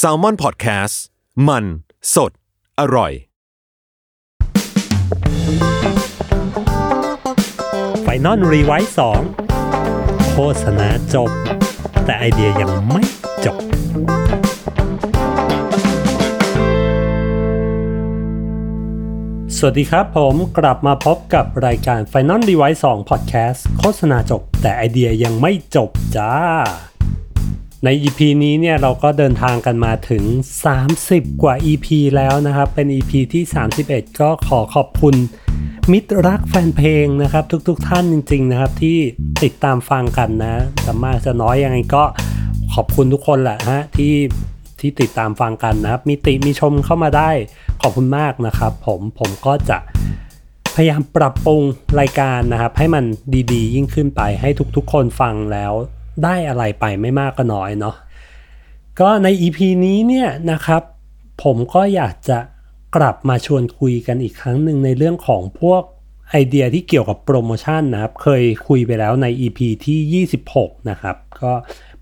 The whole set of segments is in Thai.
Salmon Podcast มัน สด อร่อย Final Revise สองโฆษณาจบ แต่ไอเดียยังไม่จบ สวัสดีครับผมกลับมาพบกับรายการ Final Revise 2 Podcast โฆษณาจบ แต่ไอเดียยังไม่จบจ้า ใน EP นี้เนี่ยเราก็เดินทางกันมาถึง 30 กว่า EP แล้วนะครับ เป็น EP ที่ 31 ก็ขอขอบคุณ มิตรรักแฟนเพลงนะครับ ทุกๆทท่านจริง ๆ นะครับ ที่ติดตามฟังกันนะจะมากจะน้อยยังไงก็ขอบคุณทุกคนแหละฮะที่ที่ติดตามฟังกันนะครับ มีติมีชมเข้ามาได้ขอบคุณมากนะครับผมผมก็จะพยายามปรับปรุงรายการนะครับ ให้มันดีๆ ยิ่งขึ้นไปให้ทุกๆ คนฟังแล้ว ได้อะไรไปไม่มากก็น้อยเนาะก็ใน EP นี้เนี่ยนะครับ ผมก็อยากจะกลับมาชวนคุยกันอีกครั้งหนึ่งในเรื่องของพวกไอเดียที่เกี่ยวกับโปรโมชั่นนะครับ เคยคุยไปแล้วใน EP ที่ 26 นะครับ ก็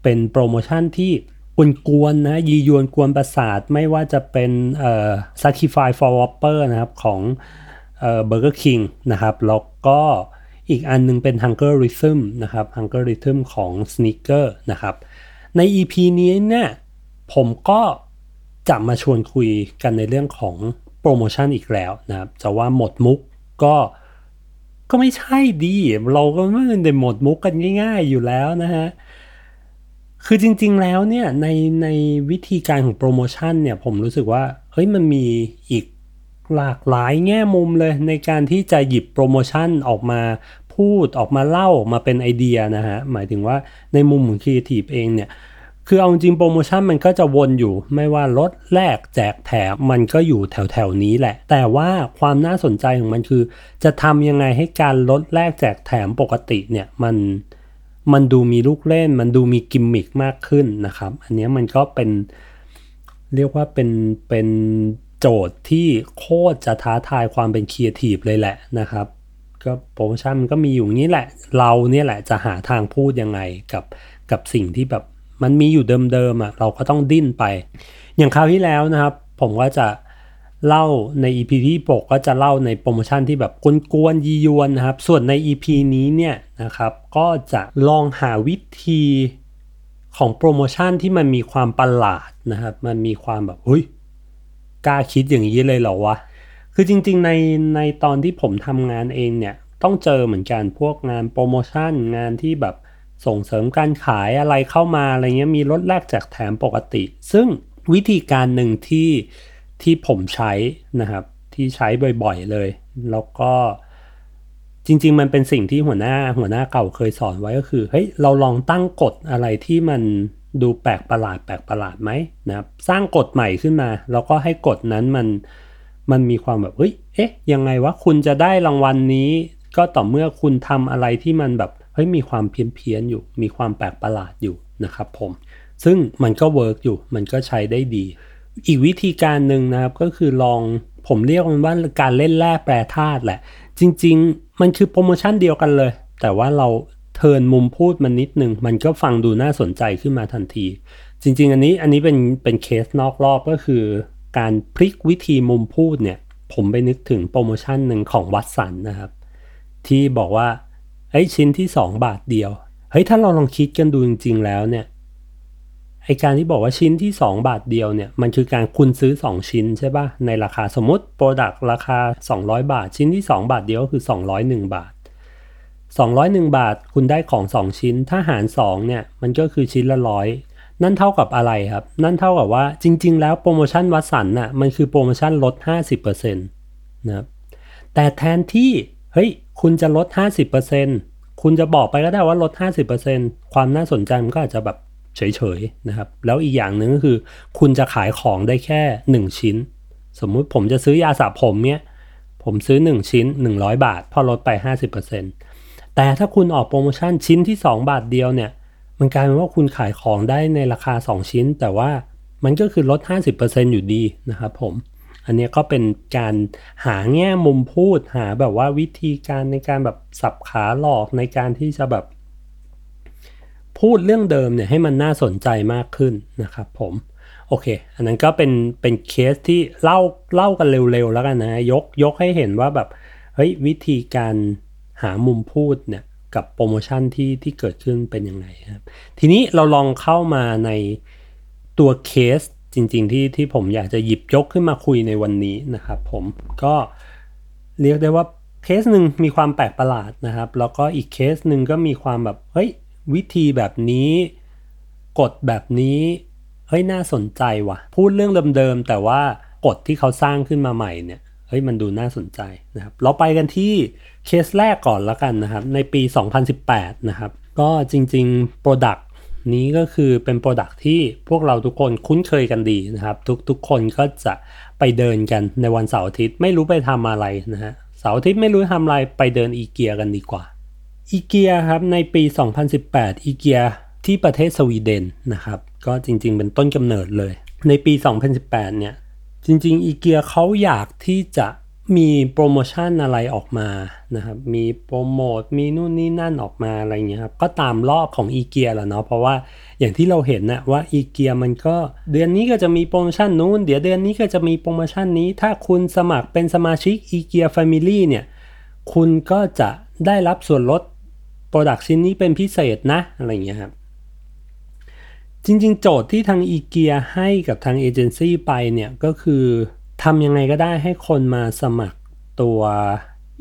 เป็นโปรโมชั่นที่กวนๆนะยียวนกวนประสาทไม่ว่าจะเป็นเอ่อ Sacrifice for Whopper นะครับของเอ่อ Burger King นะครับ แล้วก็ อีกอันนึงเป็น Hunger Rhythm นะครับ Hunger Rhythm ของ Sneaker นะครับ ใน EP นี้เนี่ยผมก็จะมาชวนคุยกันในเรื่องของโปรโมชั่นอีกแล้วนะครับจะว่าหมดมุกก็ก็ไม่ใช่ดี เราก็ไม่ได้หมดมุกกันง่าย ๆอยู่แล้วนะฮะ คือจริงๆแล้วเนี่ยในในวิธีการของโปรโมชั่นเนี่ยผมรู้สึกว่าเฮ้ยมันมีอีกหลากหลายแง่มุมเลยในการที่จะหยิบโปรโมชั่นออกมา พูดออกมาเล่ามาเป็นไอเดียนะฮะ หมายถึงว่าในมุมของครีเอทีฟเองเนี่ย คือเอาจริงโปรโมชั่นมันก็จะวนอยู่ ไม่ว่าลดแลกแจกแถมมันก็อยู่แถวแถวนี้แหละ แต่ว่าความน่าสนใจของมันคือ จะทำยังไงให้การลดแลกแจกแถมปกติเนี่ยมันมันดูมีลูกเล่น มันดูมีกิมมิคมากขึ้นนะครับ อันนี้มันก็เป็นเรียกว่าเป็นเป็นโจทย์ที่โคตรจะท้าทายความเป็นครีเอทีฟเลยแหละนะครับ ก็โปรโมชั่นมันก็มีอยู่นี้แหละ เราเนี่ยแหละจะหาทางพูดยังไงกับกับสิ่งที่แบบมันมีอยู่เดิมๆอะเราก็ต้องดิ้นไป อย่างคราวที่แล้วนะครับ ผมก็จะเล่าใน EP ที่ปกก็จะเล่าในโปรโมชั่นที่แบบกวนๆยียวนนะครับ ส่วนใน EP นี้เนี่ยนะครับก็จะลองหาวิธีของโปรโมชั่นที่มันมีความประหลาดนะครับ มันมีความแบบเฮ้ยกล้าคิดอย่างนี้เลยเหรอวะ คือจริง ๆ ในในตอนที่ผมทำงานเองเนี่ย ต้องเจอเหมือนกันพวกงานโปรโมชั่น งานที่แบบส่งเสริมการขายอะไรเข้ามาอะไรเงี้ยมีลดแลกแจกแถมปกติ ซึ่งวิธีการหนึ่งที่ที่ผมใช้นะครับ ที่ใช้บ่อยๆเลย แล้วก็จริง ๆ มันเป็นสิ่งที่หัวหน้าหัวหน้าเก่าเคยสอนไว้ก็คือเฮ้ยเราลองตั้งกฎอะไรที่มันดูแปลกประหลาดแปลกประหลาดไหมนะครับ สร้างกฎใหม่ขึ้นมา แล้วก็ให้กฎนั้นมัน มันมีความแบบเฮ้ยเอ๊ะ ยังไงวะคุณจะได้รางวัลนนี้ ก็ต่อเมื่อคุณทำอะไรที่มันแบบเฮ้ยมีความเพี้ยนเพียนอยู่ มีความแปลกประหลาดอยู่นะครับผม ซึ่งมันก็ work อยู่ มันก็ใช้ได้ดี อีกวิธีการหนึ่งนะครับก็คือลองผมเรียกมันว่าการเล่นแร่แปรธาตุแหละ จริง ๆ มันคือโปรโมชั่นเดียวกันเลย แต่ว่าเรา turn มุมพูดมันนิดนึง มันก็ฟังดูน่าสนใจขึ้นมาทันที จริง ๆ อันนี้อันนี้เป็นเป็นเคสนอกรอบก็คือ การพลิกวิธีมุมพูดเนี่ย ผมไปนึกถึงโปรโมชั่นหนึ่งของ Watsons นะครับ ที่บอกว่าไอ้ชิ้นที่ 2 บาทเดียว เฮ้ยถ้าเราลองคิดกันดูจริง ๆ แล้วเนี่ยไอการที่บอกว่าชิ้นที่ 2 บาทเดียวเนี่ยมันคือการคุณซื้อ 2 ชิ้นใช่ปะในราคาสมมติโปรดักราคา 200 บาท ชิ้นที่ 2 บาทเดียวก็คือ 201 บาท 201 บาทคุณได้ของ 2 ชิ้นถ้าหาร2เนี่ยมันก็คือชิ้นละร้อย นั่นเท่ากับอะไรครับ นั่นเท่ากับว่าจริง ๆ แล้วโปรโมชั่นวัดสันน่ะมันคือโปรโมชั่นลด 50%นะครับแต่แทนที่เฮ้ยคุณจะลด 50%คุณจะบอกไปก็ได้ว่าลด 50%ความน่าสนใจมันก็อาจจะแบบเฉยๆนะครับ แล้วอีกอย่างหนึ่งก็คือ คุณจะขายของได้แค่ 1 ชิ้น สมมุติผมจะซื้อยาสระผมเนี่ยผมซื้อ 1 ชิ้น 100 บาท พอลดไป 50%แต่ถ้าคุณออกโปรโมชั่นชิ้นที่ 2 บาทเดียวเนี่ย มันกลายเป็นว่าคุณขายของได้ในราคา 2 ชิ้น แต่ว่ามันก็คือลด 50%อยู่ดีนะครับผม อันนี้ก็เป็นการหาแง่มุมพูดหาแบบว่าวิธีการในการแบบสับขาหลอกในการที่จะแบบพูดเรื่องเดิมเนี่ยให้มันน่าสนใจมากขึ้นนะครับผมโอเค อันนั้นก็เป็นเป็นเคสที่เล่าเล่ากันเร็วๆแล้วกันนะ ยกยกให้เห็นว่าแบบเฮ้ยวิธีการหามุมพูดเนี่ย กับโปรโมชั่นที่ที่เกิดขึ้นเป็นยังไงครับ ทีนี้เราลองเข้ามาในตัวเคสจริงๆที่ที่ผมอยากจะหยิบยกขึ้นมาคุยในวันนี้นะครับ ผมก็เรียกได้ว่าเคสหนึ่งมีความแปลกประหลาดนะครับ แล้วก็อีกเคสหนึ่งก็มีความแบบเฮ้ยวิธีแบบนี้ กฎแบบนี้เฮ้ยน่าสนใจว่ะ พูดเรื่องเดิมๆแต่ว่ากฎที่เขาสร้างขึ้นมาใหม่เนี่ย เฮ้ยมันดูน่าสนใจนะครับ เราไปกันที่เคสแรกก่อนแล้วกันนะครับ ในปี 2018 นะครับ ก็จริงๆ Product นี้ก็คือเป็น Product ที่พวกเราทุกคนคุ้นเคยกันดีนะครับ ทุกทุกคนก็จะไปเดินกันในวันเสาร์อาทิตย์ไม่รู้ไปทำอะไรนะฮะเสาร์อาทิตย์ไม่รู้ทำอะไรไปเดินอีเกียกันดีกว่าอีเกียครับในปี 2018อีเกียที่ประเทศสวีเดนนะครับ ก็จริงๆ เป็นต้นกำเนิดเลย ในปี 2018 เนี่ย จริงๆอีเกียเขาอยากที่จะมีโปรโมชั่นอะไรออกมานะครับ มีโปรโมท มีนู่นนี่นั่นออกมาอะไรเงี้ยครับ ก็ตามรอบของอีเกียแหละเนาะ เพราะว่าอย่างที่เราเห็นนะว่าอีเกียมันก็เดือนนี้ก็จะมีโปรโมชั่นนู้น เดี๋ยวเดือนนี้ก็จะมีโปรโมชั่นนี้ ถ้าคุณสมัครเป็นสมาชิก IKEA Family เนี่ย คุณก็จะได้รับส่วนลด product ชิ้นนี้เป็นพิเศษนะ อะไรเงี้ยครับ จริง ๆ โจทย์ที่ทางอีเกียให้กับทางเอเจนซี่ไปเนี่ยก็คือทำยังไงก็ได้ให้คนมาสมัครตัว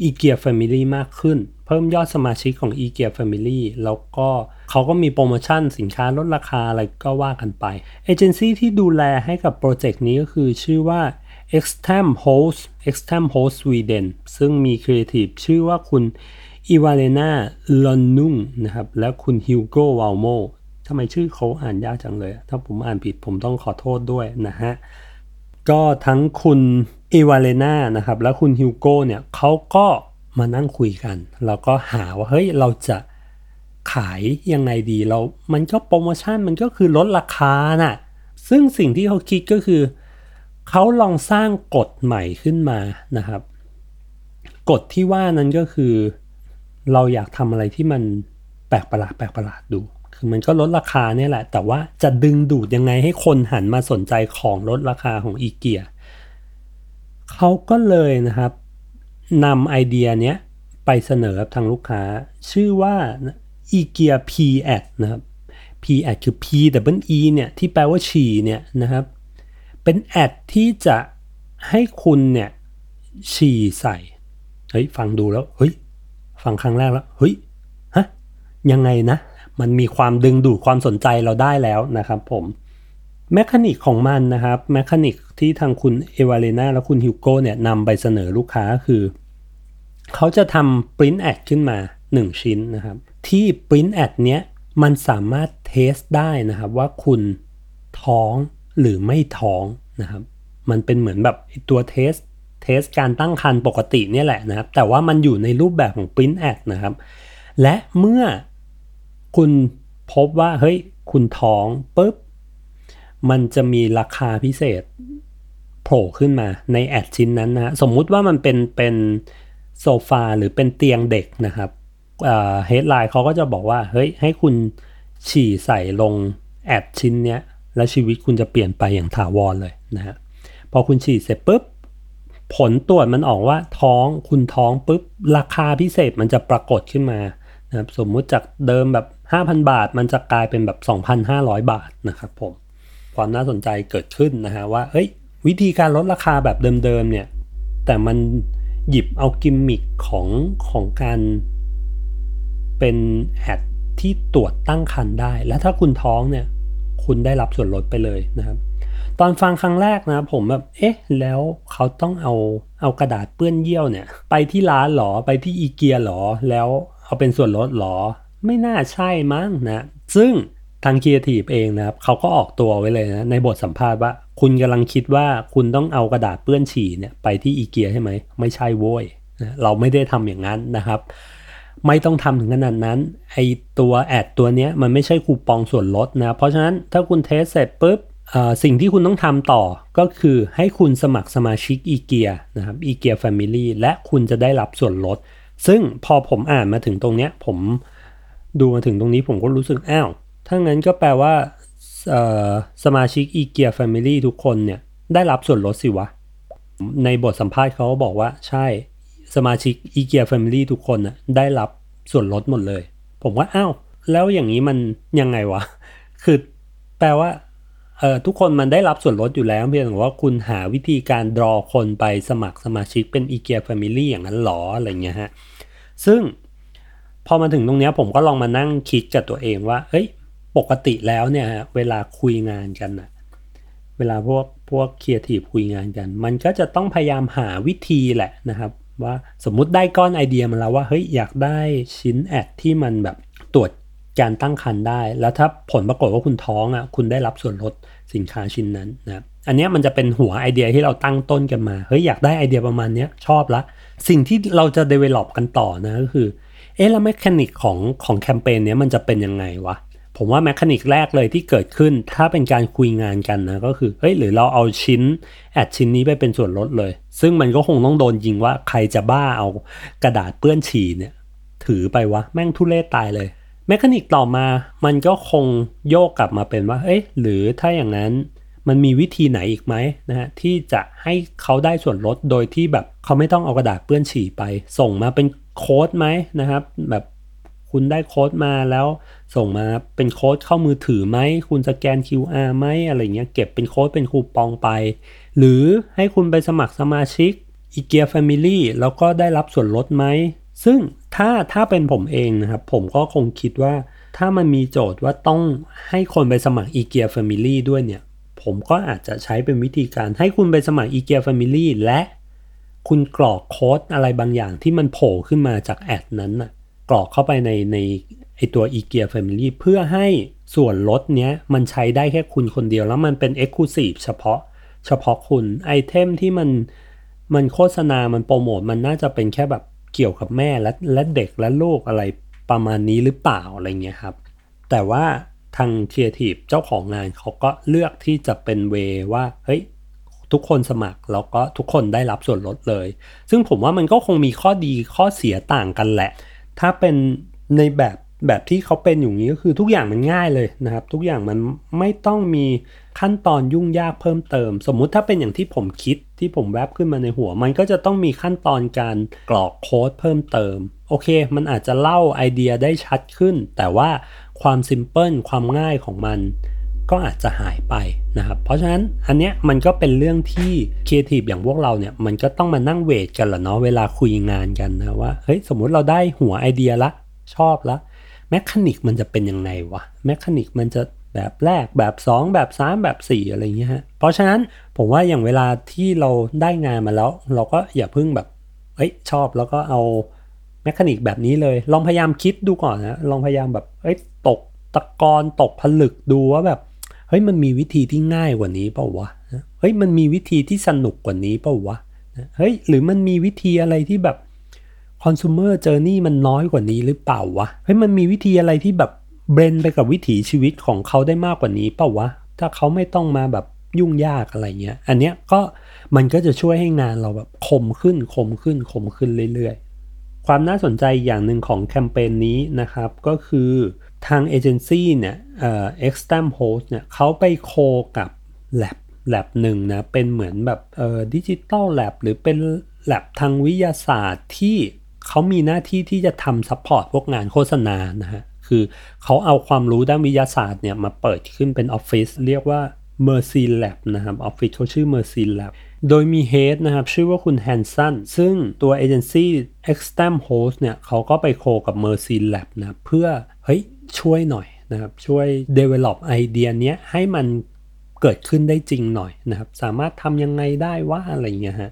IKEA Family มากขึ้น เพิ่มยอดสมาชิกของ IKEA Family แล้วก็เขาก็มีโปรโมชั่นสินค้าลดราคาอะไรก็ว่ากันไปเอเจนซี่ที่ดูแลให้กับโปรเจกต์นี้ก็คือชื่อว่า e x t a m Host e x t a m Host Sweden ซึ่งมีครีเอทีฟชื่อว่าคุณอีวาเลนาลอนนุ่งนะครับและคุณฮิวโกวาลโม ทำไมชื่อเขาอ่านยากจังเลย ถ้าผมอ่านผิดผมต้องขอโทษด้วยนะฮะ ก็ทั้งคุณเอวาเลนานะครับ และคุณฮิวโก้เนี่ยเขาก็มานั่งคุยกัน แล้วก็หาว่า เฮ้ย เราจะขายยังไงดีเรา มันก็โปรโมชั่นมันก็คือลดราคาน่ะ ซึ่งสิ่งที่เขาคิดก็คือ เขาลองสร้างกฎใหม่ขึ้นมานะครับ กฎที่ว่านั้นก็คือ เราอยากทำอะไรที่มันแปลกประหลาดแปลกประหลาดดู คือมันก็ลดราคาเนี่ยแหละ แต่ว่าจะดึงดูดยังไงให้คนหันมาสนใจของลดราคาของอีเกียเขาก็เลยนะครับนำไอเดียเนี้ยไปเสนอทางลูกค้า ชื่อว่าอีเกีย P ad นะครับ P ad คือ P W E เนี่ยที่แปลว่าฉี่เนี่ยนะครับ เป็น ad ที่จะให้คุณเนี่ยฉี่ใส่ เฮ้ย ฟังดูแล้ว เฮ้ย ฟังครั้งแรกแล้ว เฮ้ย ฮะ ยังไงนะ มันมีความดึงดูดความสนใจเราได้แล้วนะครับผม mechanic ของมันนะครับ mechanic ที่ทางคุณเอวาเลนาและคุณฮิวโก้เนี่ยนำไปเสนอลูกค้าคือ เขาจะทำ print ad ขึ้นมา 1 ชิ้นนะครับ ที่ print ad เนี้ยมันสามารถ test ได้นะครับว่าคุณท้องหรือไม่ท้องนะครับ มันเป็นเหมือนแบบตัว test test การตั้งครรภ์ปกติเนี่ยแหละนะครับ แต่ว่ามันอยู่ในรูปแบบของ print ad นะครับ และเมื่อ คุณพบว่าเฮ้ยคุณท้องปุ๊บมันจะมีราคาพิเศษโผล่ขึ้นมาใน ad ชิ้นนั้นนะสมมุติว่ามันเป็นเป็นโซฟาหรือเป็นเตียงเด็กนะครับ headline เขาก็จะบอกว่าเฮ้ยให้คุณฉี่ใส่ลงแอดชิ้นเนี้ยแล้วชีวิตคุณจะเปลี่ยนไปอย่างถาวรเลยนะฮะพอคุณฉี่เสร็จปุ๊บผลตรวจมันออกว่าท้องคุณท้องปุ๊บราคาพิเศษมันจะปรากฏขึ้นมานะครับสมมุติจากเดิมแบบ 5,000 บาทมันจะกลายเป็นแบบ 2,500 บาทนะครับผม ความน่าสนใจเกิดขึ้นนะฮะว่าเฮ้ยวิธีการลดราคาแบบเดิมๆเนี่ย แต่มันหยิบเอากิมมิคของของการเป็น ad ที่ตรวจตั้งครรภ์ได้ และถ้าคุณท้องเนี่ย คุณได้รับส่วนลดไปเลยนะครับ ตอนฟังครั้งแรกนะผมแบบ เอ๊ะ แล้วเขาต้องเอาเอากระดาษเปื้อนเยี่ยวเนี่ย ไปที่ร้านหรอ ไปที่อีเกียหรอ แล้วเอาเป็นส่วนลดหรอ ไม่น่าใช่มั้งนะ ซึ่งทางครีเอทีฟเองนะครับเขาก็ออกตัวไว้เลยนะในบทสัมภาษณ์ว่า คุณกำลังคิดว่าคุณต้องเอากระดาษเปื้อนฉี่เนี่ยไปที่อีเกียใช่ไหม ไม่ใช่โว้ยนะเราไม่ได้ทำอย่างนั้นนะครับ ไม่ต้องทำถึงขนาดนั้นไอตัว ad ตัวนี้มันไม่ใช่คูปองส่วนลดนะ เพราะฉะนั้นถ้าคุณ test เสร็จปุ๊บสิ่งที่คุณต้องทำต่อก็คือให้คุณสมัครสมาชิกอีเกียนะครับ IKEA Family และคุณจะได้รับส่วนลด ซึ่งพอผมอ่านมาถึงตรงเนี้ยผม ดูมาถึงตรงนี้ผมก็รู้สึกอ้าว ถ้างั้นก็แปลว่าสมาชิก IKEA Family ทุกคนเนี่ย ได้รับส่วนลดสิวะ ในบทสัมภาษณ์เขาบอกว่าใช่ สมาชิก IKEA Family ทุกคนน่ะได้รับส่วนลดหมดเลย ผมว่าอ้าว แล้วอย่างนี้มันยังไงวะ คือแปลว่าเออทุกคนมันได้รับส่วนลดอยู่แล้วเพียงแต่ว่าคุณหาวิธีการ draw คนไปสมัครสมาชิกเป็น IKEA Family อย่างนั้นหรออะไรเงี้ยฮะ ซึ่ง พอมาถึงตรงนี้ผมก็ลองมานั่งคิดกับตัวเองว่า เฮ้ย ปกติแล้วเนี่ยเวลาคุยงานกันอะเวลาพวกพวกครีเอทีฟคุยงานกัน มันก็จะต้องพยายามหาวิธีแหละนะครับ ว่าสมมุติได้ก้อนไอเดียมาแล้วว่า เฮ้ย อยากได้ชิ้น ad ที่มันแบบตรวจการตั้งครรภ์ได้ แล้วถ้าผลปรากฏว่าคุณท้องอะ คุณได้รับส่วนลดสินค้าชิ้นนั้นนะอันนี้มันจะเป็นหัวไอเดียที่เราตั้งต้นกันมา เฮ้ย อยากได้ไอเดียประมาณนี้ชอบละ สิ่งที่เราจะ develop กันต่อนะก็คือ เอ๊ะแล้ว mechanic ของของแคมเปญเนี้ยมันจะเป็นยังไงวะ ผมว่า mechanic แรกเลยที่เกิดขึ้น ถ้าเป็นการคุยงานกันนะก็คือเฮ้ยหรือเราเอาชิ้น ad ชิ้นนี้ไปเป็นส่วนลดเลย ซึ่งมันก็คงต้องโดนยิงว่าใครจะบ้าเอากระดาษเปื้อนฉี่เนี่ย ถือไปวะแม่งทุเรศตายเลย mechanic ต่อมามันก็คงโยกกลับมาเป็นว่า เอ้ยหรือถ้าอย่างนั้นมันมีวิธีไหนอีกไหมนะฮะที่จะให้เขาได้ส่วนลดโดยที่แบบเขาไม่ต้องเอากระดาษเปื้อนฉี่ไป ส่งมาเป็น โค้ดไหมนะครับ แบบคุณได้โค้ดมาแล้วส่งมาเป็นโค้ดเข้ามือถือไหม คุณสแกน QR ไหมอะไรเงี้ยเก็บเป็นโค้ดเป็นคูปองไป หรือให้คุณไปสมัครสมาชิก IKEA Family แล้วก็ได้รับส่วนลดไหม ซึ่งถ้าถ้าเป็นผมเองนะครับ ผมก็คงคิดว่าถ้ามันมีโจทย์ว่าต้องให้คนไปสมัคร IKEA Family ด้วยเนี่ย ผมก็อาจจะใช้เป็นวิธีการให้คุณไปสมัคร IKEA Family และ คุณกรอกโค้ดอะไรบางอย่างที่มันโผล่ขึ้นมาจาก ad นั้นน่ะกรอกเข้าไปในในไอตัว e g e a Family เพื่อให้ส่วนลดเนี้ยมันใช้ได้แค่คุณคนเดียวแล้วมันเป็น Exclusive เฉพาะ เฉพาะคุณ item ที่มันมันโฆษณา มันโปรโมท มันน่าจะเป็นแค่แบบเกี่ยวกับแม่และและเด็กและลูกอะไรประมาณนี้หรือเปล่าอะไรเงี้ยครับ แต่ว่าทางครีเอทีฟเจ้าของงานเขาก็เลือกที่จะเป็นเวว่า เฮ้ย ทุกคนสมัครแล้วก็ทุกคนได้รับส่วนลดเลย ซึ่งผมว่ามันก็คงมีข้อดีข้อเสียต่างกันแหละ ถ้าเป็นในแบบแบบที่เขาเป็นอยู่นี้ก็คือทุกอย่างมันง่ายเลยนะครับ ทุกอย่างมันไม่ต้องมีขั้นตอนยุ่งยากเพิ่มเติม สมมุติถ้าเป็นอย่างที่ผมคิดที่ผมแวบขึ้นมาในหัว มันก็จะต้องมีขั้นตอนการกรอกโค้ดเพิ่มเติม โอเค มันอาจจะเล่าไอเดียได้ชัดขึ้น แต่ว่าความ simple ความง่ายของมัน ก็อาจจะหายไปนะครับ เพราะฉะนั้นอันเนี้ยมันก็เป็นเรื่องที่ครีเอทีฟอย่างพวกเราเนี่ยมันก็ต้องมานั่ง weight กันแหละเนาะเวลาคุยงานกันนะว่าเฮ้ยสมมุติเราได้หัวไอเดียละชอบละ mechanic มันจะเป็นยังไงวะ mechanic มันจะแบบแรกแบบ 2 แบบ 3 แบบ 4 อะไรเงี้ยฮะเพราะฉะนั้นผมว่าอย่างเวลาที่เราได้งานมาแล้ว เราก็อย่าเพิ่งแบบเอ้ยชอบแล้วก็เอาแมคานิกแบบนี้เลย ลองพยายามคิดดูก่อนนะลองพยายามแบบเอ้ยตกตะกอนตกผลึกดูว่าแบบ เฮ้ยมันมีวิธีที่ง่ายกว่านี้เปล่าวะเฮ้ยมันมีวิธีที่สนุกกว่านี้เปล่าวะเฮ้ยหรือมันมีวิธีอะไรที่แบบคอน sumer journey มันน้อยกว่านี้หรือเปล่าวะเฮ้ยมันมีวิธีอะไรที่แบบเบรนไปกับวิถีชีวิตของเขาได้มากกว่านี้เปล่าวะถ้าเขาไม่ต้องมาแบบยุ่งยากอะไรเงี้ย อันเนี้ยก็มันก็จะช่วยให้งานเราแบบคมขึ้นคมขึ้นคมขึ้นเรื่อยๆ ความน่าสนใจอย่างหนึ่งของแคมเปญนี้นะครับ ก็คือ ทางเอเจนซี่เนี่ยเอ่อ Åkestam Holst เนี่ยเขาไป co กับ Lab Lab หนึ่งนะเป็นเหมือนแบบเอ่อ digital lab หรือเป็น Lab ทางวิทยาศาสตร์ที่เขามีหน้าที่ที่จะทำ support พวกงานโฆษณานะฮะ คือเขาเอาความรู้ด้านวิทยาศาสตร์เนี่ยมาเปิดขึ้นเป็นออฟฟิศเรียกว่า Mercy Lab นะครับออฟฟิศเขาชื่อ Mercy Lab โดยมีเฮดนะครับ ชื่อว่าคุณแฮนสันซึ่งตัวเอเจนซี่ Extam Host เนี่ยเขาก็ไปโคกับ Mercy Lab นะ เพื่อ เฮ้ย ช่วยหน่อยนะครับช่วย develop ไอเดียเนี้ยให้มันเกิดขึ้นได้จริงหน่อยนะครับ สามารถทำยังไงได้ว่าอะไรเงี้ยฮะ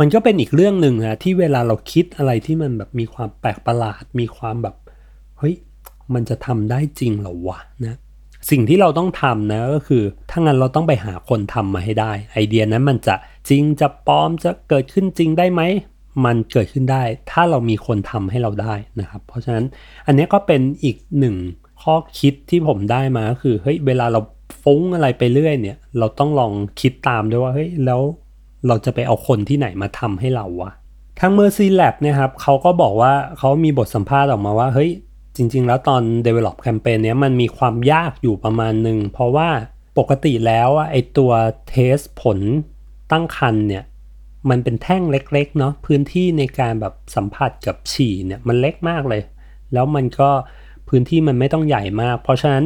มันก็เป็นอีกเรื่องหนึ่งนะที่เวลาเราคิดอะไรที่มันแบบมีความแปลกประหลาด มีความแบบเฮ้ยมันจะทำได้จริงหรอวะนะสิ่งที่เราต้องทำนะก็คือถ้างั้นเราต้องไปหาคนทำมาให้ได้ ไอเดียนั้นมันจะจริงจะปลอมจะเกิดขึ้นจริงได้ไหม มันเกิดขึ้นได้ ถ้าเรามีคนทำให้เราได้นะครับ เพราะฉะนั้นอันนี้ก็เป็นอีกหนึ่งข้อคิดที่ผมได้มาก็คือเฮ้ยเวลาเราฟุ้งอะไรไปเรื่อยเนี่ย เราต้องลองคิดตามด้วยว่าเฮ้ยแล้วเราจะไปเอาคนที่ไหนมาทำให้เราวะทาง Mercy Lab เนี่ยครับเขาก็บอกว่าเขามีบทสัมภาษณ์ออกมาว่าเฮ้ยจจริง ๆ แล้วตอน develop แคมเปญเนี้ยมันมีความยากอยู่ประมาณหนึ่งเพราะว่าปกติแล้วไอตัวเทสผลตั้งคันเนี่ย มันเป็นแท่งเล็ก ๆ เนาะพื้นที่ในการแบบสัมผัสกับฉี่เนี่ยมันเล็กมากเลย แล้วมันก็พื้นที่มันไม่ต้องใหญ่มาก เพราะฉะนั้น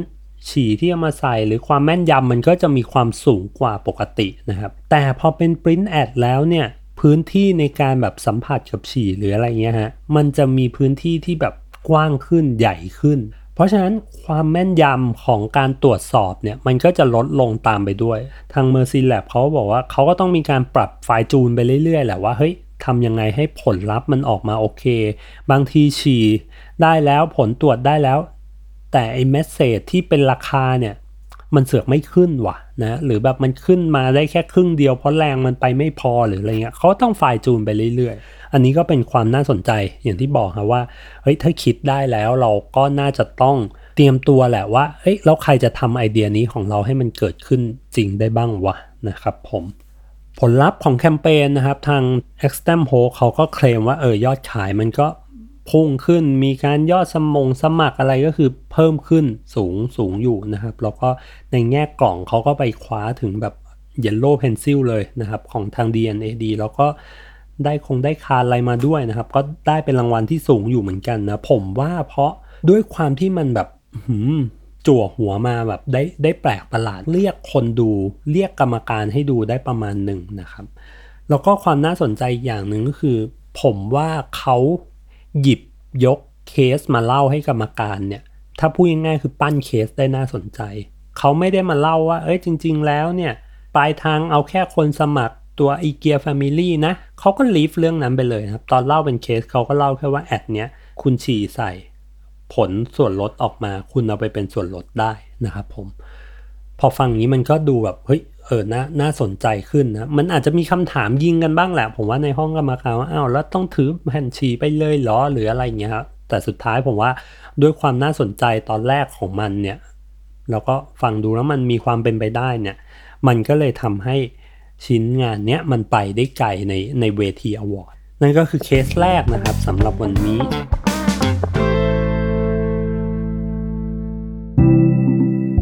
ฉี่ที่เอามาใส่หรือความแม่นยำมันก็จะมีความสูงกว่าปกตินะครับ แต่พอเป็น print ad แล้วเนี่ยพื้นที่ในการแบบสัมผัสกับฉี่หรืออะไรเงี้ยฮะมันจะมีพื้นที่ที่แบบกว้างขึ้นใหญ่ขึ้น ราะฉะนั้นความแม่นยำของการตรวจสอบเนี่ยมันก็จะลดลงตามไปด้วย ทาง Mercy Lab เขาบอกว่าเขาก็ต้องมีการปรับไฟจูนไปเรื่อยๆ แหละว่าเฮ้ยทำยังไงให้ผลลัพธ์มันออกมาโอเค บางทีฉี่ได้แล้วผลตรวจได้แล้ว แต่ไอ้เมสเซจที่เป็นราคาเนี่ย มันเสือกไม่ขึ้นว่ะนะหรือแบบมันขึ้นมาได้แค่ครึ่งเดียวเพราะแรงมันไปไม่พอหรืออะไรเงี้ยเขาต้องไฟล์จูนไปเรื่อยๆ อันนี้ก็เป็นความน่าสนใจอย่างที่บอกครับว่าเฮ้ยถ้าคิดได้แล้วเราก็น่าจะต้องเตรียมตัวแหละว่าเฮ้ยแล้วใครจะทำไอเดียนี้ของเราให้มันเกิดขึ้นจริงได้บ้างวะนะครับผมผลลัพธ์ของแคมเปญนะครับทาง e x t e m h o เขาก็เคลมว่าเออยอดขายมันก็ พุ่งขึ้น มีการยอดสมงสมัครอะไรก็คือเพิ่มขึ้นสูงสูงอยู่นะครับ แล้วก็ในแง่กล่องเขาก็ไปคว้าถึงแบบ Yellow Pencil เลยนะครับของทาง DNAD แล้วก็ได้คงได้คาอะไรมาด้วยนะครับ ก็ได้เป็นรางวัลที่สูงอยู่เหมือนกันนะผมว่าเพราะด้วยความที่มันแบบหืมจั่วหัวมาแบบได้ได้แปลกประหลาดเรียกคนดูเรียกกรรมการให้ดูได้ประมาณหนึ่งนะครับ แล้วก็ความน่าสนใจอย่างหนึ่งก็คือ ผมว่าเขา หยิบยกเคสมาเล่าให้กรรมการเนี่ยถ้าพูดง่ายๆคือปั้นเคสได้น่าสนใจ เขาไม่ได้มาเล่าว่า เอ้ยจริง ๆ แล้วเนี่ยปลายทางเอาแค่คนสมัครตัว IKEA Family นะเขาก็ leave เรื่องนั้นไปเลยครับ ตอนเล่าเป็นเคสเขาก็เล่าแค่ว่า ad เนี้ยคุณฉี่ใส่ ผลส่วนลดออกมา คุณเอาไปเป็นส่วนลดได้นะครับผม พอฟังนี้มันก็ดูแบบเฮ้ย เออน่าน่าสนใจขึ้นนะ มันอาจจะมีคำถามยิงกันบ้างแหละ ผมว่าในห้องกรรมการว่าอ้าวแล้วต้องถือแผ่นฉี่ไปเลยเหรอหรืออะไรเงี้ยครับแต่สุดท้ายผมว่าด้วยความน่าสนใจตอนแรกของมันเนี่ย แล้วก็ฟังดูแล้วมันมีความเป็นไปได้เนี่ย มันก็เลยทำให้ชิ้นงานเนี้ยมันไปได้ไกลในในเวทีอวอร์ดนั่นก็คือเคสแรกนะครับสำหรับวันนี้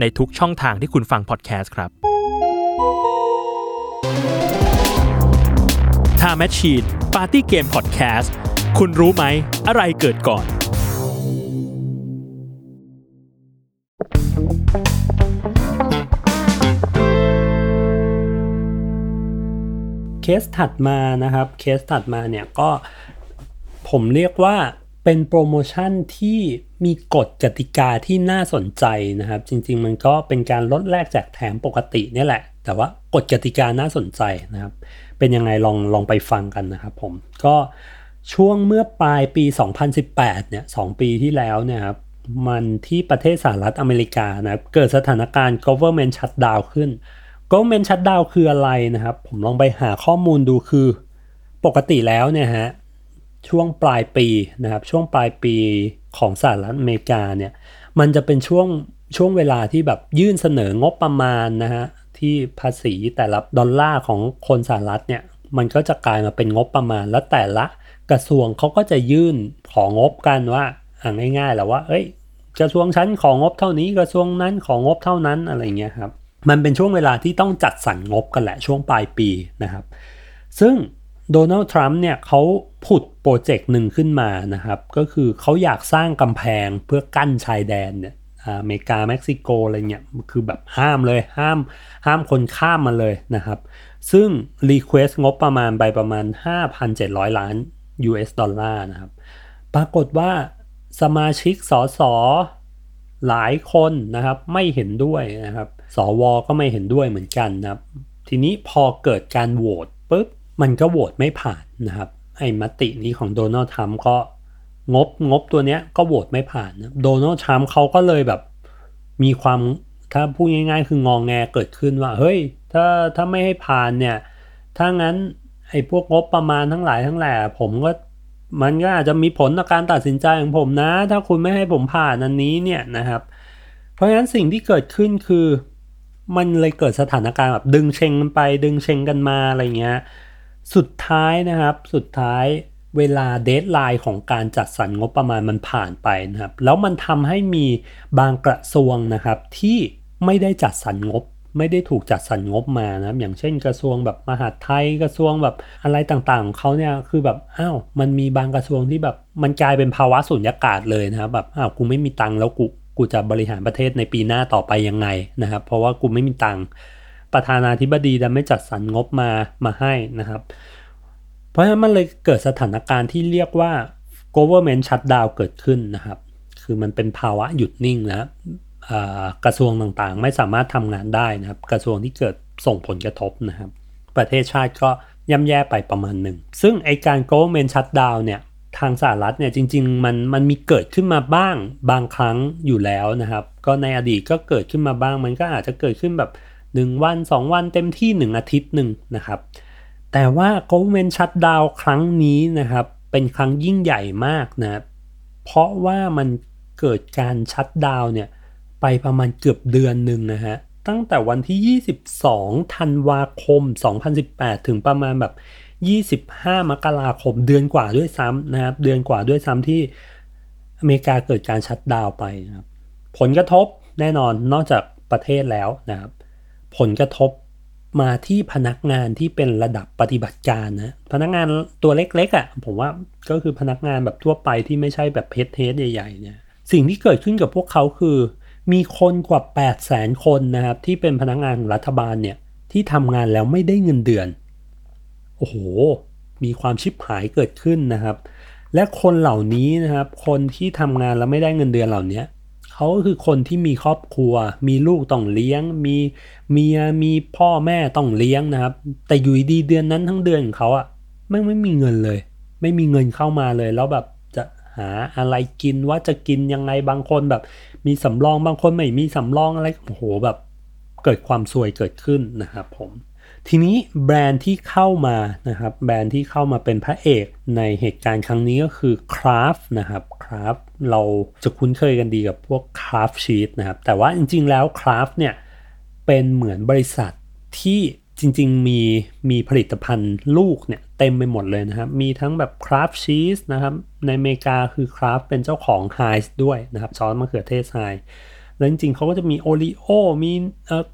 ในทุกช่องทางที่คุณฟังพอดแคสต์ครับ Time Machine Party Game Podcast คุณรู้ไหม อะไรเกิดก่อน เคสถัดมานะครับ เคสถัดมาเนี่ยก็ผมเรียกว่า เป็นโปรโมชั่นที่มีกฎกติกาที่น่าสนใจนะครับ จริงๆ มันก็เป็นการลดแลกแจกแถมปกตินี่แหละ แต่ว่ากฎกติกาน่าสนใจนะครับ เป็นยังไงลองลองไปฟังกันนะครับผมก็ช่วงเมื่อปลายปี 2018 เนี่ย 2 ปีที่แล้วเนี่ยครับ มันที่ประเทศสหรัฐอเมริกานะครับ เกิดสถานการณ์ government shutdown ขึ้น government shutdown คืออะไรนะครับ ผมลองไปหาข้อมูลดูคือ ปกติแล้วเนี่ยฮะ ช่วงปลายปีนะครับช่วงปลายปีของสหรัฐอเมริกาเนี่ยมันจะเป็นช่วงช่วงเวลาที่แบบยื่นเสนองบประมาณนะฮะที่ภาษีแต่ละดอลลาร์ของคนสหรัฐเนี่ยมันก็จะกลายมาเป็นงบประมาณ แล้วแต่ละกระทรวงเขาก็จะยื่นของงบกันว่าอ่าง่ายๆแหละว่าเอ้ยกระทรวงชั้นของงบเท่านี้กระทรวงนั้นของงบเท่านั้นอะไรเงี้ยครับมันเป็นช่วงเวลาที่ต้องจัดสรรงบกันแหละช่วงปลายปีนะครับ ซึ่ง โดนัลด์ทรัมป์เนี่ยเขาผุดโปรเจกต์หนึ่งขึ้นมานะครับ ก็คือเขาอยากสร้างกำแพงเพื่อกั้นชายแดนเนี่ยอเมริกาเม็กซิโกอะไรเงี้ยคือแบบห้ามเลยห้ามห้ามคนข้ามมาเลยนะครับ ซึ่ง request งบประมาณไปประมาณ 5,700 ล้าน US ดอลลาร์นะครับ ปรากฏว่าสมาชิกสสหลายคนนะครับไม่เห็นด้วยนะครับ สวก็ไม่เห็นด้วยเหมือนกันนะครับ ทีนี้พอเกิดการโหวตปุ๊บ มันก็โหวตไม่ผ่านนะครับไอ้มตินี้ของโดนัลด์ทรัมป์ก็งบงบตัวเนี้ยก็โหวตไม่ผ่านโดนัลด์ทรัมป์เขาก็เลยแบบมีความถ้าพูดง่ายๆ คืององแงเกิดขึ้นว่า เฮ้ย ถ้าถ้าไม่ให้ผ่านเนี่ย ถ้างั้นไอ้พวกงบประมาณทั้งหลายทั้งแหล่ผมก็มันก็อาจจะมีผลต่อการตัดสินใจของผมนะ ถ้าคุณไม่ให้ผมผ่านอันนี้เนี่ยนะครับ เพราะฉะนั้นสิ่งที่เกิดขึ้นคือ มันเลยเกิดสถานการณ์แบบดึงเชงกันไป ดึงเชงกันมาอะไรเงี้ย สุดท้ายนะครับ สุดท้ายเวลาเดทไลน์ของการจัดสรรงบประมาณมันผ่านไปนะครับ แล้วมันทำให้มีบางกระทรวงนะครับที่ไม่ได้จัดสรรงบ ไม่ได้ถูกจัดสรรงบมานะครับ อย่างเช่นกระทรวงแบบมหาดไทยกระทรวงแบบอะไรต่างๆของเขาเนี่ยคือแบบอ้าวมันมีบางกระทรวงที่แบบมันกลายเป็นภาวะสุญญากาศเลยนะครับแบบอ้าวกูไม่มีตังค์แล้วกูกูจะบริหารประเทศในปีหน้าต่อไปยังไงนะครับ เพราะว่ากูไม่มีตังค์ ประธานาธิบดีดันไม่จัดสรรงบมามาให้นะครับ เพราะฉะนั้นมันเลยเกิดสถานการณ์ที่เรียกว่า government shutdown เกิดขึ้นนะครับ คือมันเป็นภาวะหยุดนิ่งนะกระทรวงต่างๆ ไม่สามารถทำงานได้นะครับ กระทรวงที่เกิดส่งผลกระทบนะครับ ประเทศชาติก็ย่ำแย่ไปประมาณหนึ่ง ซึ่งไอการ government shutdown เนี่ยทางสหรัฐเนี่ยจริงๆมันมันมีเกิดขึ้นมาบ้างบางครั้งอยู่แล้วนะครับ ก็ในอดีตก็เกิดขึ้นมาบ้างมันก็อาจจะเกิดขึ้นแบบ 1 วัน 2 วันเต็มที่ 1 อาทิตย์หนึ่งนะครับ แต่ว่า government shutdown ครั้งนี้นะครับ เป็นครั้งยิ่งใหญ่มากนะเพราะว่ามันเกิดการชัดดาวเนี่ยไปประมาณเกือบเดือนหนึ่งนะฮะตั้งแต่วันที่ 22 ธันวาคม 2018 ถึงประมาณแบบ 25 มกราคมเดือนกว่าด้วยซ้ำนะครับ เดือนกว่าด้วยซ้ำที่อเมริกาเกิดการชัดดาวไปนะครับ ผลกระทบแน่นอนนอกจากประเทศแล้วนะครับ ผลกระทบมาที่พนักงานที่เป็นระดับปฏิบัติการนะพนักงานตัวเล็กๆอะ่ะผมว่าก็คือพนักงานแบบทั่วไปที่ไม่ใช่แบบเพจเทสใหญ่ๆเนี่ยสิ่งที่เกิดขึ้นกับพวกเขาคือ มีคนกว่า 8 0 0แสนคนนะครับ ที่เป็นพนักงานของรัฐบาลเนี่ยที่ทำงานแล้วไม่ได้เงินเดือน โอ้โห มีความชิบหายเกิดขึ้นนะครับ และคนเหล่านี้นะครับ คนที่ทำงานแล้วไม่ได้เงินเดือนเหล่านี้ เขาก็คือคนที่มีครอบครัว มีลูกต้องเลี้ยง มีเมียมีพ่อแม่ต้องเลี้ยงนะครับ แต่อยู่ดีเดือนนั้นทั้งเดือนของเขาอะไม่ไม่มีเงินเลย ไม่มีเงินเข้ามาเลย แล้วแบบจะหาอะไรกินว่าจะกินยังไงบางคนแบบ มีสำรองบางคนไม่มีสำรองอะไรโอ้โหแบบเกิดความซวยเกิดขึ้นนะครับผม ทีนี้แบรนด์ที่เข้ามานะครับแบรนด์ที่เข้ามาเป็นพระเอกในเหตุการณ์ครั้งนี้ก็คือ Craft นะครับ Craft เราจะคุ้นเคยกันดีกับพวก Craft Sheet นะครับ แต่ว่าจริงๆแล้ว Craft เนี่ยเป็นเหมือนบริษัทที่จริงๆมีมีผลิตภัณฑ์ลูกเนี่ยเต็มไปหมดเลยนะครับ มีทั้งแบบ Craft Cheese นะครับ ในอเมริกาคือ Craft เป็นเจ้าของ h i ด้วยนะครับซอสมะเขือเทศไฮแล้วจริงๆเขาก็จะมีโอรีโอมี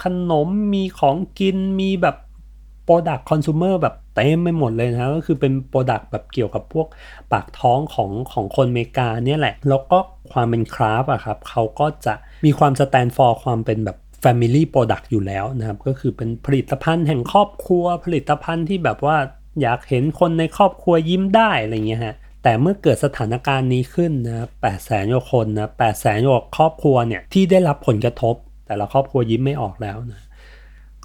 ขนมมีของกินมีแบบ Product Consumer แบบเต็มไปหมดเลยนะก็คือเป็น Product แบบเกี่ยวกับพวกปากท้องของของคนอเมริกาเนี่ยแหละ แล้วก็ความเป็นคราฟอะครับเขาก็จะมีความสแตนฟอร์ความเป็นแบบ Family Product อยู่แล้วนะครับ ก็คือเป็นผลิตภัณฑ์แห่งครอบครัว ผลิตภัณฑ์ที่แบบว่าอยากเห็นคนในครอบครัวยิ้มได้อะไรเงี้ยฮะแต่เมื่อเกิดสถานการณ์นี้ขึ้นนะแปดแสนกว่าคนนะแปดแสนกว่าครอบครัวเนี่ยที่ได้รับผลกระทบ แต่ละครอบครัวยิ้มไม่ออกแล้วนะ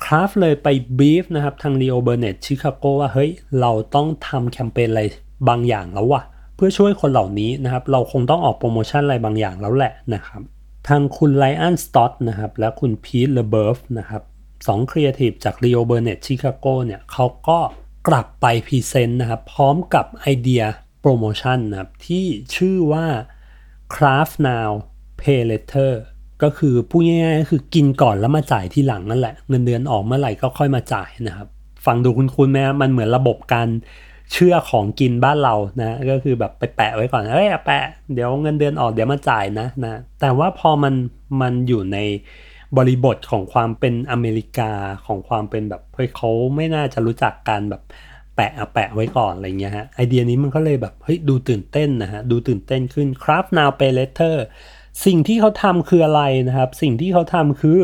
Kraft เลยไป brief นะครับทาง Leo Burnett Chicago ว่าเฮ้ยเราต้องทำแคมเปญอะไรบางอย่างแล้ววะเพื่อช่วยคนเหล่านี้นะครับเราคงต้องออกโปรโมชั่นอะไรบางอย่างแล้วแหละนะครับทางคุณไลออนสต็อตนะครับและคุณพีทเลเบิร์ฟนะครับสองครีเอทีฟจาก Leo Burnett Chicago เนี่ยเขาก็กลับไป present นะครับพร้อมกับไอเดียโปรโมชั่นนะครับที่ชื่อว่า craft now pay later ก็คือพูดง่ายๆก็คือกินก่อนแล้วมาจ่ายที่หลังนั่นแหละ เงินเดือนออกเมื่อไหร่ก็ค่อยมาจ่ายนะครับ ฟังดูคุ้นๆไหมมันเหมือนระบบการเชื่อของกินบ้านเรานะก็คือแบบไปแปะไว้ก่อนเอ้ยแปะเดี๋ยวเงินเดือนออกเดี๋ยวมาจ่ายนะนะแต่ว่าพอมันมันอยู่ในบริบทของความเป็นอเมริกาของความเป็นแบบเฮ้ยเขาไม่น่าจะรู้จักการแบบแปะแปะไว้ก่อนอะไรเงี้ยฮะไอเดียนี้มันก็เลยแบบเฮ้ยดูตื่นเต้นนะฮะดูตื่นเต้นขึ้น craft now pay later สิ่งที่เขาทำคืออะไรนะครับ สิ่งที่เขาทำคือ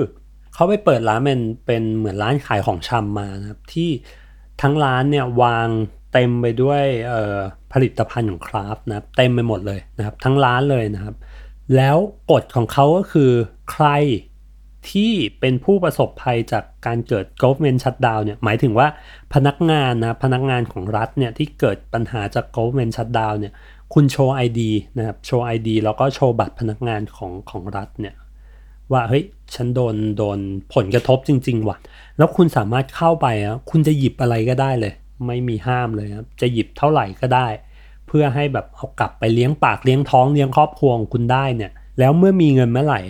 เขาไปเปิดร้านเป็นเป็นเหมือนร้านขายของชำมานะครับ ที่ทั้งร้านเนี่ยวางเต็มไปด้วยผลิตภัณฑ์ของคราฟนะเต็มไปหมดเลยนะครับ ทั้งร้านเลยนะครับ แล้วกฎของเขาก็คือใครที่เป็นผู้ประสบภัยจากการเกิด government shutdown เนี่ยหมายถึงว่าพนักงานนะพนักงานของรัฐเนี่ยที่เกิดปัญหาจาก government shutdown เนี่ย คุณโชว์ ID นะครับโชว์ ID แล้วก็โชว์บัตรพนักงานของของรัฐเนี่ยว่าเฮ้ยฉันโดนโดนผลกระทบจริง ๆ ว่ะ แล้วคุณสามารถเข้าไปอะคุณจะหยิบอะไรก็ได้เลย ไม่มีห้ามเลยครับจะหยิบเท่าไหร่ก็ได้ เพื่อให้แบบเอากลับไปเลี้ยงปากเลี้ยงท้องเลี้ยงครอบครัวของคุณได้เนี่ย แล้วเมื่อมีเงินเมื่อไหร่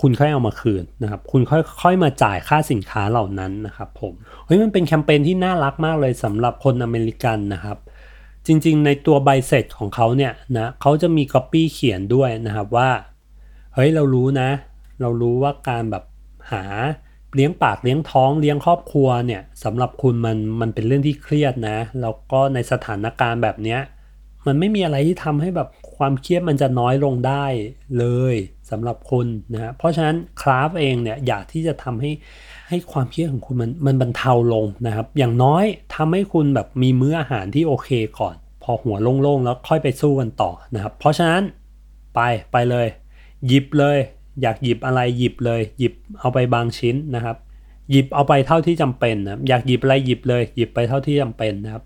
คุณค่อยเอามาคืนนะครับ คุณค่อยค่อยมาจ่ายค่าสินค้าเหล่านั้นนะครับผมเฮ้ยมันเป็นแคมเปญที่น่ารักมากเลยสำหรับคนอเมริกันนะครับ จริงๆ ในตัวใบเสร็จของเขาเนี่ยนะเขาจะมีก๊อปปี้เขียนด้วยนะครับว่า เฮ้ยเรารู้นะ เรารู้ว่าการแบบหาเลี้ยงปากเลี้ยงท้องเลี้ยงครอบครัวเนี่ยสำหรับคุณมันมันเป็นเรื่องที่เครียดนะ แล้วก็ในสถานการณ์แบบเนี้ยมันไม่มีอะไรที่ทำให้แบบความเครียดมันจะน้อยลงได้เลยสำหรับคุณนะเพราะฉะนั้นคราฟเองเนี่ยอยากที่จะทำให้ ให้ความเครียดของคุณมันมันบรรเทาลงนะครับ อย่างน้อยทำให้คุณแบบมีมื้ออาหารที่โอเคก่อน พอหัวโล่งๆ แล้วค่อยไปสู้กันต่อนะครับ เพราะฉะนั้นไปไปเลย หยิบเลย อยากหยิบอะไรหยิบเลย หยิบเอาไปบางชิ้นนะครับ หยิบเอาไปเท่าที่จำเป็นนะอยากหยิบอะไรหยิบเลย หยิบไปเท่าที่จำเป็นนะครับ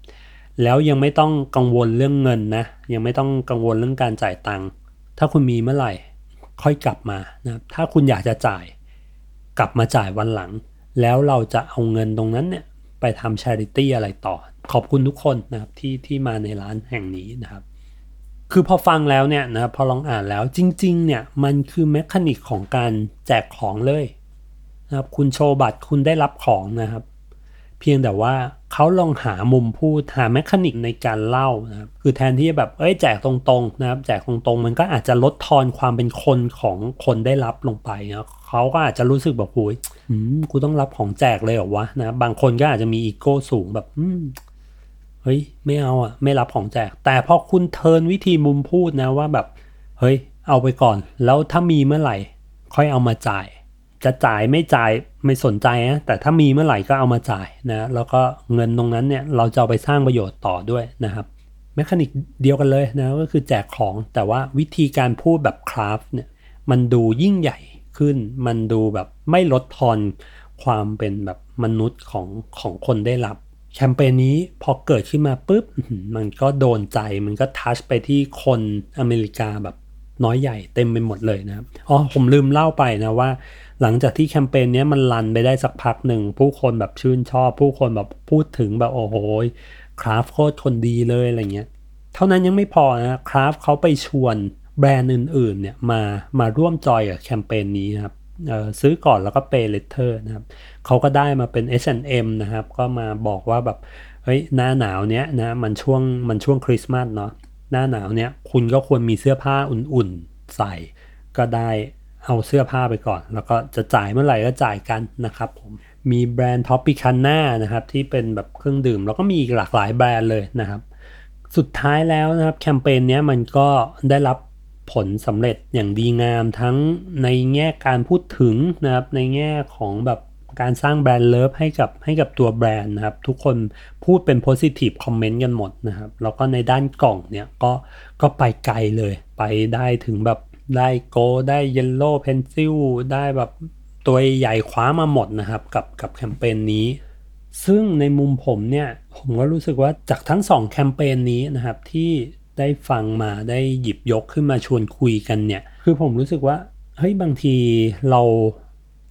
แล้วยังไม่ต้องกังวลเรื่องเงินนะยังไม่ต้องกังวลเรื่องการจ่ายตังค์ถ้าคุณมีเมื่อไหร่ค่อยกลับมานะครับถ้าคุณอยากจะจ่ายกลับมาจ่ายวันหลัง แล้วเราจะเอาเงินตรงนั้นเนี่ยไปทำ charity อะไรต่อ ขอบคุณทุกคนนะครับที่ที่มาในร้านแห่งนี้นะครับคือพอฟังแล้วเนี่ยนะพอลองอ่านแล้วจริง ๆ เนี่ยมันคือ mechanic ของการแจกของเลยนะครับคุณโชว์บัตรคุณได้รับของนะครับ เพียงแต่ว่า เขาลองหามุมพูดหา mechanic ในการเล่านะครับคือแทนที่จะแบบเอ้ยแจกตรงๆนะครับแจกตรงๆ มันก็อาจจะลดทอนความเป็นคนของคนได้รับลงไปนะเขาก็อาจจะรู้สึกแบบโอ้ยกูต้องรับของแจกเลยเหรอวะนะบางคนก็อาจจะมีอีโก้สูงแบบอืมเฮ้ยไม่เอาอะ ไม่รับของแจก แต่พอคุณเทินวิธีมุมพูดนะว่าแบบ เฮ้ย เอาไปก่อน แล้วถ้ามีเมื่อไหร่ ค่อยเอามาจ่าย จะจ่ายไม่จ่าย ไม่สนใจนะแต่ถ้ามีเมื่อไหร่ก็เอามาจ่ายนะแล้วก็เงินตรงนั้นเนี่ยเราจะเอาไปสร้างประโยชน์ต่อด้วยนะครับแมคานิกเดียวกันเลยนะก็คือแจกของแต่ว่าวิธีการพูดแบบคราฟเนี่ยมันดูยิ่งใหญ่ขึ้น มันดูแบบไม่ลดทอนความเป็นแบบมนุษย์ของของคนได้รับ แคมเปญนี้พอเกิดขึ้นมาปุ๊บ มันก็โดนใจมันก็ทัชไปที่คนอเมริกาแบบน้อยใหญ่เต็มไปหมดเลยนะครับอ๋อผมลืมเล่าไปนะว่า หลังจากที่แคมเปญนี้มันรันไปได้สักพักหนึ่ง ผู้คนแบบชื่นชอบ ผู้คนแบบพูดถึงแบบโอ้โหKraft โคตรคนดีเลยอะไรเงี้ย เท่านั้นยังไม่พอนะ Kraft เขาไปชวนแบรนด์อื่นๆเนี่ยมามาร่วมจอยกับแคมเปญนี้ครับซื้อก่อนแล้วก็ pay later นะครับเขาก็ได้มาเป็น H&M นะครับ ก็มาบอกว่าแบบเฮ้ยหน้าหนาวเนี้ยนะมันช่วงมันช่วงคริสต์มาสเนาะหน้าหนาวเนี้ยคุณก็ควรมีเสื้อผ้าอุ่นๆใส่ก็ได้ เอาเสื้อผ้าไปก่อน แล้วก็จะจ่ายเมื่อไหร่ก็จ่ายกันนะครับผมมีแบรนด์ Tropicana นะครับที่เป็นแบบเครื่องดื่ม แล้วก็มีอีกหลากหลายแบรนด์เลยนะครับ สุดท้ายแล้วนะครับแคมเปญเนี้ยมันก็ได้รับผลสำเร็จอย่างดีงามทั้งในแง่การพูดถึงนะครับในแง่ของแบบการสร้าง brand love ให้กับให้กับตัวแบรนด์นะครับ ทุกคนพูดเป็น positive comment กันหมดนะครับ แล้วก็ในด้านกล่องเนี่ยก็ก็ไปไกลเลย ไปได้ถึงแบบ ได้ gold ได้ yellow pencil ได้แบบตัวใหญ่คว้ามาหมดนะครับกับกับแคมเปญนี้ ซึ่งในมุมผมเนี่ย ผมก็รู้สึกว่าจากทั้งสองแคมเปญนี้นะครับที่ได้ฟังมาได้หยิบยกขึ้นมาชวนคุยกันเนี่ย คือผมรู้สึกว่าเฮ้ยบางทีเรา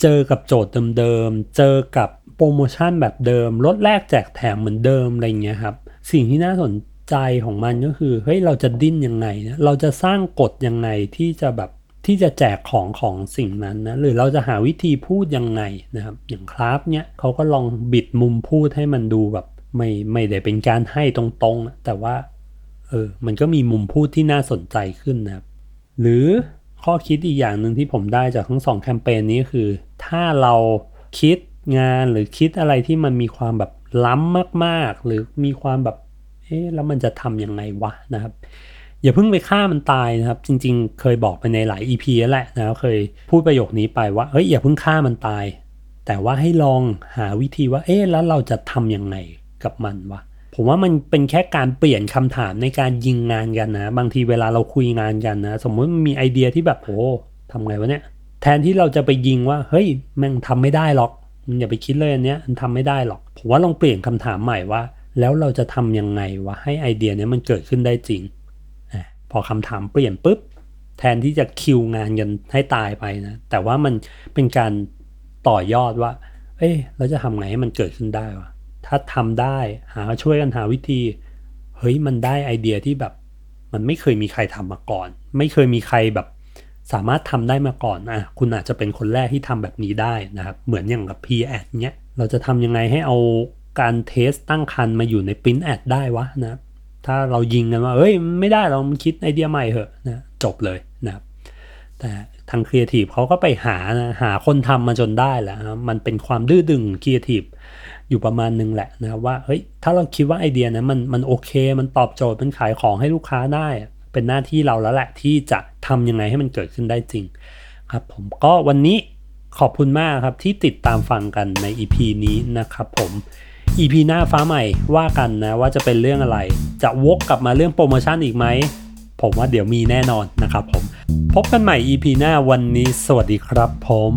เจอกับโจทย์เดิมๆ เจอกับโปรโมชั่นแบบเดิม ลดแลกแจกแถมเหมือนเดิมอะไรเงี้ยครับ สิ่งที่น่าสน ใจของมันก็คือเฮ้ยเราจะดิ้นยังไงนะเราจะสร้างกฎยังไงที่จะแบบที่จะแจกของของสิ่งนั้นนะหรือเราจะหาวิธีพูดยังไงนะครับอย่างคราฟเนี่ยเขาก็ลองบิดมุมพูดให้มันดูแบบไม่ไม่ได้เป็นการให้ตรงๆ แต่ว่าเออมันก็มีมุมพูดที่น่าสนใจขึ้นนะครับ หรือข้อคิดอีกอย่างหนึ่งที่ผมได้จากทั้งสองแคมเปญนี้คือ ถ้าเราคิดงานหรือคิดอะไรที่มันมีความแบบล้ำมากๆ หรือมีความแบบ เอ๊ะแล้วมันจะทำยังไงวะนะครับอย่าเพิ่งไปฆ่ามันตายนะครับ จริง ๆ เคยบอกไปในหลาย EP แล้วแหละนะเคยพูดประโยคนี้ไปว่าเฮ้ยอย่าเพิ่งฆ่ามันตาย แต่ว่าให้ลองหาวิธีว่าเอ๊ะแล้วเราจะทำยังไงกับมันวะผมว่ามันเป็นแค่การเปลี่ยนคำถามในการยิงงานกันนะ บางทีเวลาเราคุยงานกันนะ สมมติมีไอเดียที่แบบโอ้ทำไงวะเนี่ยแทนที่เราจะไปยิงว่าเฮ้ยแม่งทำไม่ได้หรอกมึงอย่าไปคิดเลยอันเนี้ยมันทำไม่ได้หรอก ผมว่าลองเปลี่ยนคำถามใหม่ว่า แล้วเราจะทำยังไงวะให้ไอเดียนี้มันเกิดขึ้นได้จริงอพอคำถามเปลี่ยนปุ๊บ แทนที่จะคิวงานกันให้ตายไปนะ แต่ว่ามันเป็นการต่อยอดว่า เอ้ยเราจะทำไงให้มันเกิดขึ้นได้วะถ้าทำได้หาช่วยกันหาวิธี เฮ้ยมันได้ไอเดียที่แบบ มันไม่เคยมีใครทำมาก่อน ไม่เคยมีใครแบบสามารถทำได้มาก่อนอะคุณอาจจะเป็นคนแรกที่ทำแบบนี้ได้นะครับ เหมือนอย่างกับ print ad เนี้ย เราจะทำยังไงให้เอา การ test ทั้งคันมาอยู่ใน print ad ได้วะนะถ้าเรายิงกันว่าเฮ้ยไม่ได้เรามันคิดไอเดียใหม่เหอะนะจบเลยนะแต่ทางครีเอทีฟเขาก็ไปหานะหาคนทำมาจนได้แหละนะมันเป็นความดื้อดึงครีเอทีฟอยู่ประมาณนึงแหละนะว่าเฮ้ยถ้าเราคิดว่าไอเดียนะมันมันโอเค มันตอบโจทย์มันขายของให้ลูกค้าได้ เป็นหน้าที่เราแล้วแหละที่จะทำยังไงให้มันเกิดขึ้นได้จริงครับผมก็วันนี้ขอบคุณมากครับที่ติดตามฟังกันใน EP นี้นะครับผม EP หน้าฟ้าใหม่ว่ากันนะว่าจะเป็นเรื่องอะไร จะวกกลับมาเรื่องโปรโมชั่นอีกไหม ผมว่าเดี๋ยวมีแน่นอนนะครับผม พบกันใหม่ EP หน้าวันนี้ สวัสดีครับผม